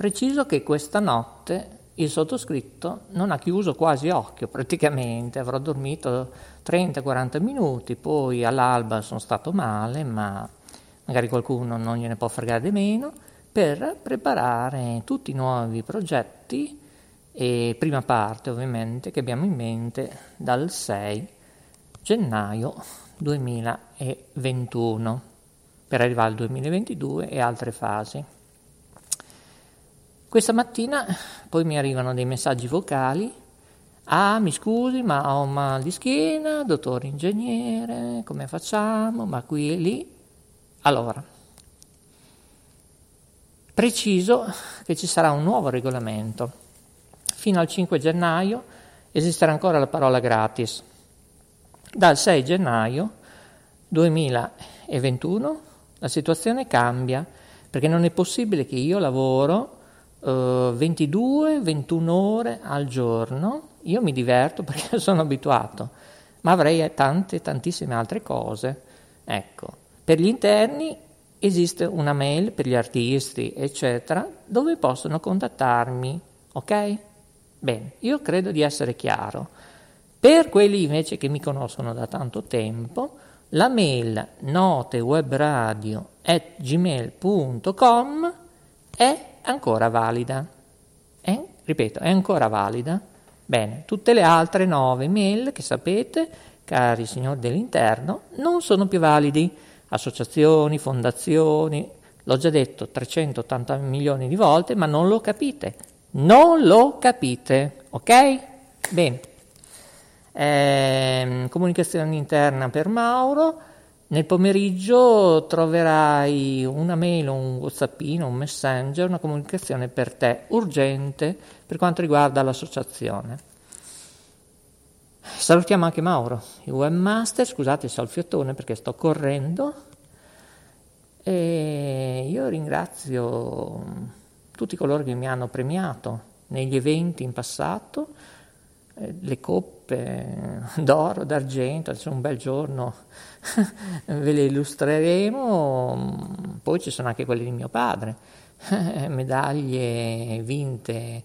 preciso che questa notte il sottoscritto non ha chiuso quasi occhio praticamente, avrò dormito 30-40 minuti, poi all'alba sono stato male, ma magari qualcuno non gliene può fregare di meno, per preparare tutti i nuovi progetti e prima parte ovviamente che abbiamo in mente dal 6 gennaio 2021 per arrivare al 2022 e altre fasi. Questa mattina poi mi arrivano dei messaggi vocali. Ah, mi scusi, ma ho mal di schiena, dottore ingegnere, come facciamo? Ma qui e lì. Allora, preciso che ci sarà un nuovo regolamento. Fino al 5 gennaio esisterà ancora la parola gratis. Dal 6 gennaio 2021 la situazione cambia perché non è possibile che io lavoro uh, 22-21 ore al giorno, io mi diverto perché sono abituato, ma avrei tante, tantissime altre cose. Ecco, per gli interni esiste una mail per gli artisti, eccetera, dove possono contattarmi, ok? Bene, io credo di essere chiaro. Per quelli invece che mi conoscono da tanto tempo, la mail notewebradio.gmail.com è ancora valida. È, ripeto, è ancora valida. Bene, tutte le altre nove mail che sapete, cari signori dell'interno, non sono più validi. Associazioni, fondazioni, l'ho già detto 380 milioni di volte, ma non lo capite. Non lo capite, ok? Bene eh, comunicazione interna per Mauro. Nel pomeriggio troverai una mail, un whatsappino, un messenger, una comunicazione per te urgente per quanto riguarda l'associazione. Salutiamo anche Mauro, il webmaster, scusate il salfiettone perché sto correndo. E io ringrazio tutti coloro che mi hanno premiato negli eventi in passato le coppe d'oro, d'argento, adesso un bel giorno ve le illustreremo, poi ci sono anche quelle di mio padre, medaglie vinte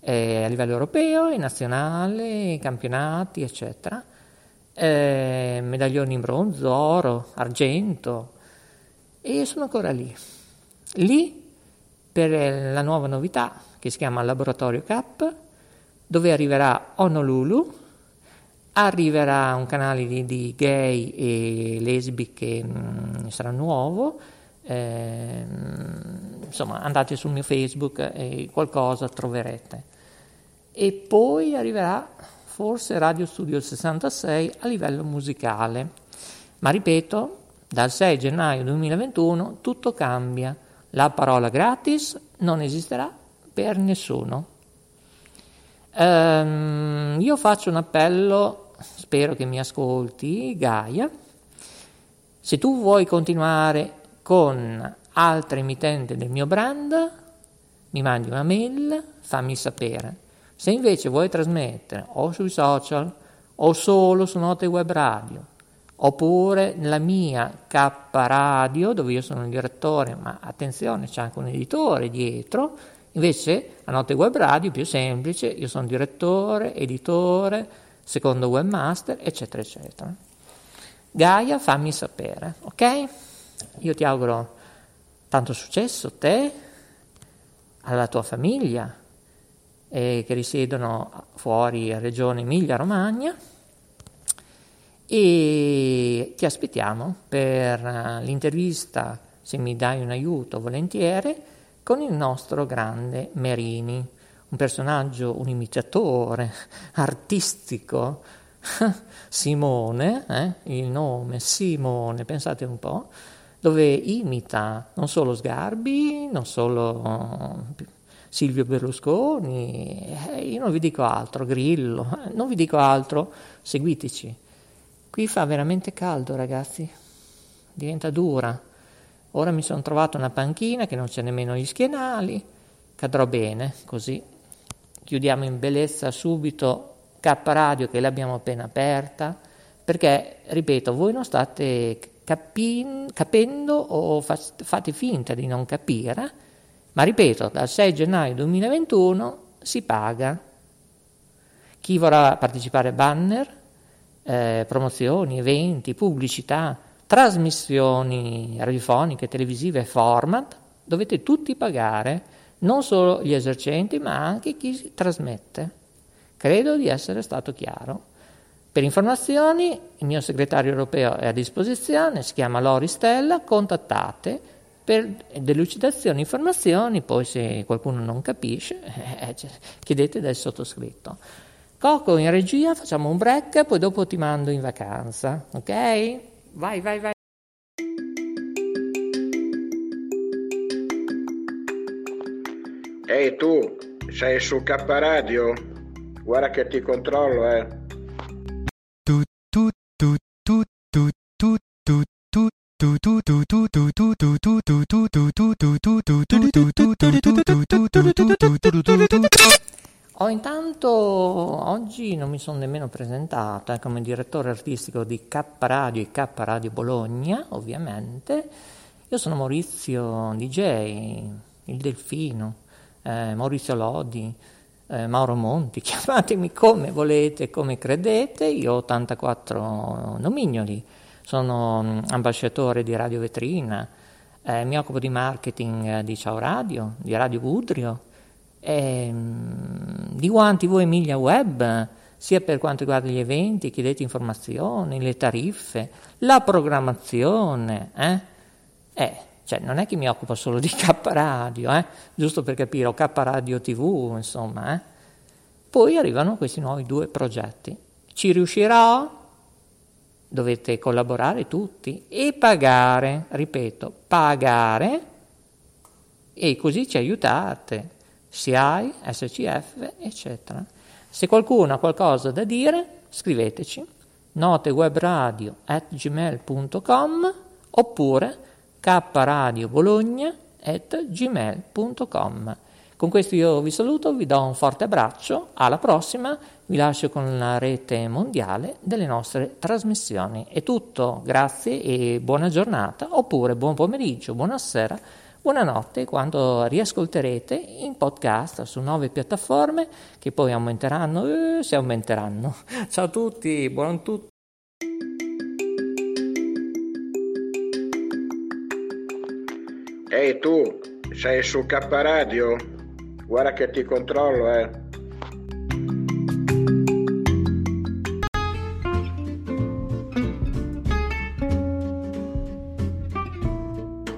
eh, a livello europeo nazionale, campionati, eccetera, eh, medaglioni in bronzo, oro, argento, e sono ancora lì. Lì per la nuova novità che si chiama Laboratorio Cap, dove arriverà Honolulu, arriverà un canale di, di gay e lesbi che mh, mm, sarà nuovo, eh, insomma andate sul mio Facebook e qualcosa troverete. E poi arriverà forse Radio Studio 66 a livello musicale. Ma ripeto, dal 6 gennaio 2021 tutto cambia. La parola gratis non esisterà per nessuno. Um, io faccio un appello, spero che mi ascolti, Gaia. Se tu vuoi continuare con altre emittenti del mio brand, mi mandi una mail, fammi sapere. Se invece vuoi trasmettere o sui social o solo su Note Web Radio, oppure nella mia K Radio, dove io sono il direttore, ma attenzione, c'è anche un editore dietro, Invece a Notte Web Radio è più semplice, io sono direttore, editore, secondo webmaster, eccetera, eccetera. Gaia, fammi sapere, ok? Io ti auguro tanto successo, te, alla tua famiglia, eh, che risiedono fuori Regione Emilia-Romagna e ti aspettiamo per eh, l'intervista, se mi dai un aiuto volentieri, con il nostro grande Merini, un personaggio, un imitatore artistico, Simone, eh, il nome Simone, pensate un po', dove imita non solo Sgarbi, non solo Silvio Berlusconi, eh, io non vi dico altro, Grillo, eh, non vi dico altro, seguiteci. Qui fa veramente caldo, ragazzi, diventa dura. Ora mi sono trovato una panchina che non c'è nemmeno gli schienali, cadrò bene, così chiudiamo in bellezza subito K Radio che l'abbiamo appena aperta, perché, ripeto, voi non state capin- capendo o fa- fate finta di non capire, ma ripeto, dal 6 gennaio 2021 si paga. Chi vorrà partecipare a banner, eh, promozioni, eventi, pubblicità, trasmissioni radiofoniche, televisive e format, dovete tutti pagare, non solo gli esercenti, ma anche chi trasmette. Credo di essere stato chiaro. Per informazioni, il mio segretario europeo è a disposizione, si chiama Lori Stella, contattate per delucidazioni, informazioni, poi se qualcuno non capisce, eh, chiedete del sottoscritto. Coco in regia, facciamo un break, poi dopo ti mando in vacanza, ok? Vai, vai, vai. Ehi tu, sei su K Radio? Guarda che ti controllo, eh. Ho intanto oggi non mi sono nemmeno presentata come direttore artistico di K Radio e K Radio Bologna, ovviamente. Io sono Maurizio DJ, il Delfino, eh, Maurizio Lodi, eh, Mauro Monti, chiamatemi come volete, come credete, io ho 84 nomignoli, sono mm, ambasciatore di Radio Vetrina, eh, mi occupo di marketing eh, di Ciao Radio, di Radio Budrio, ehm, di One TV Emilia Web, sia per quanto riguarda gli eventi, chiedete informazioni, le tariffe, la programmazione, eh? Eh, cioè non è che mi occupo solo di K Radio, eh? giusto per capire, o K Radio TV, insomma. Eh? Poi arrivano questi nuovi due progetti. Ci riuscirò? Dovete collaborare tutti e pagare, ripeto, pagare e così ci aiutate, SIAI, SCF, eccetera. Se qualcuno ha qualcosa da dire, scriveteci notewebradio at gmail.com oppure kradiobologna.gmail.com Con questo io vi saluto, vi do un forte abbraccio, alla prossima, vi lascio con la rete mondiale delle nostre trasmissioni. È tutto, grazie e buona giornata, oppure buon pomeriggio, buonasera, buonanotte quando riascolterete in podcast su nuove piattaforme che poi aumenteranno, eh, si aumenteranno. Ciao a tutti, buon tutto. Ehi tu, sei su K Radio? Guarda che ti controllo, eh.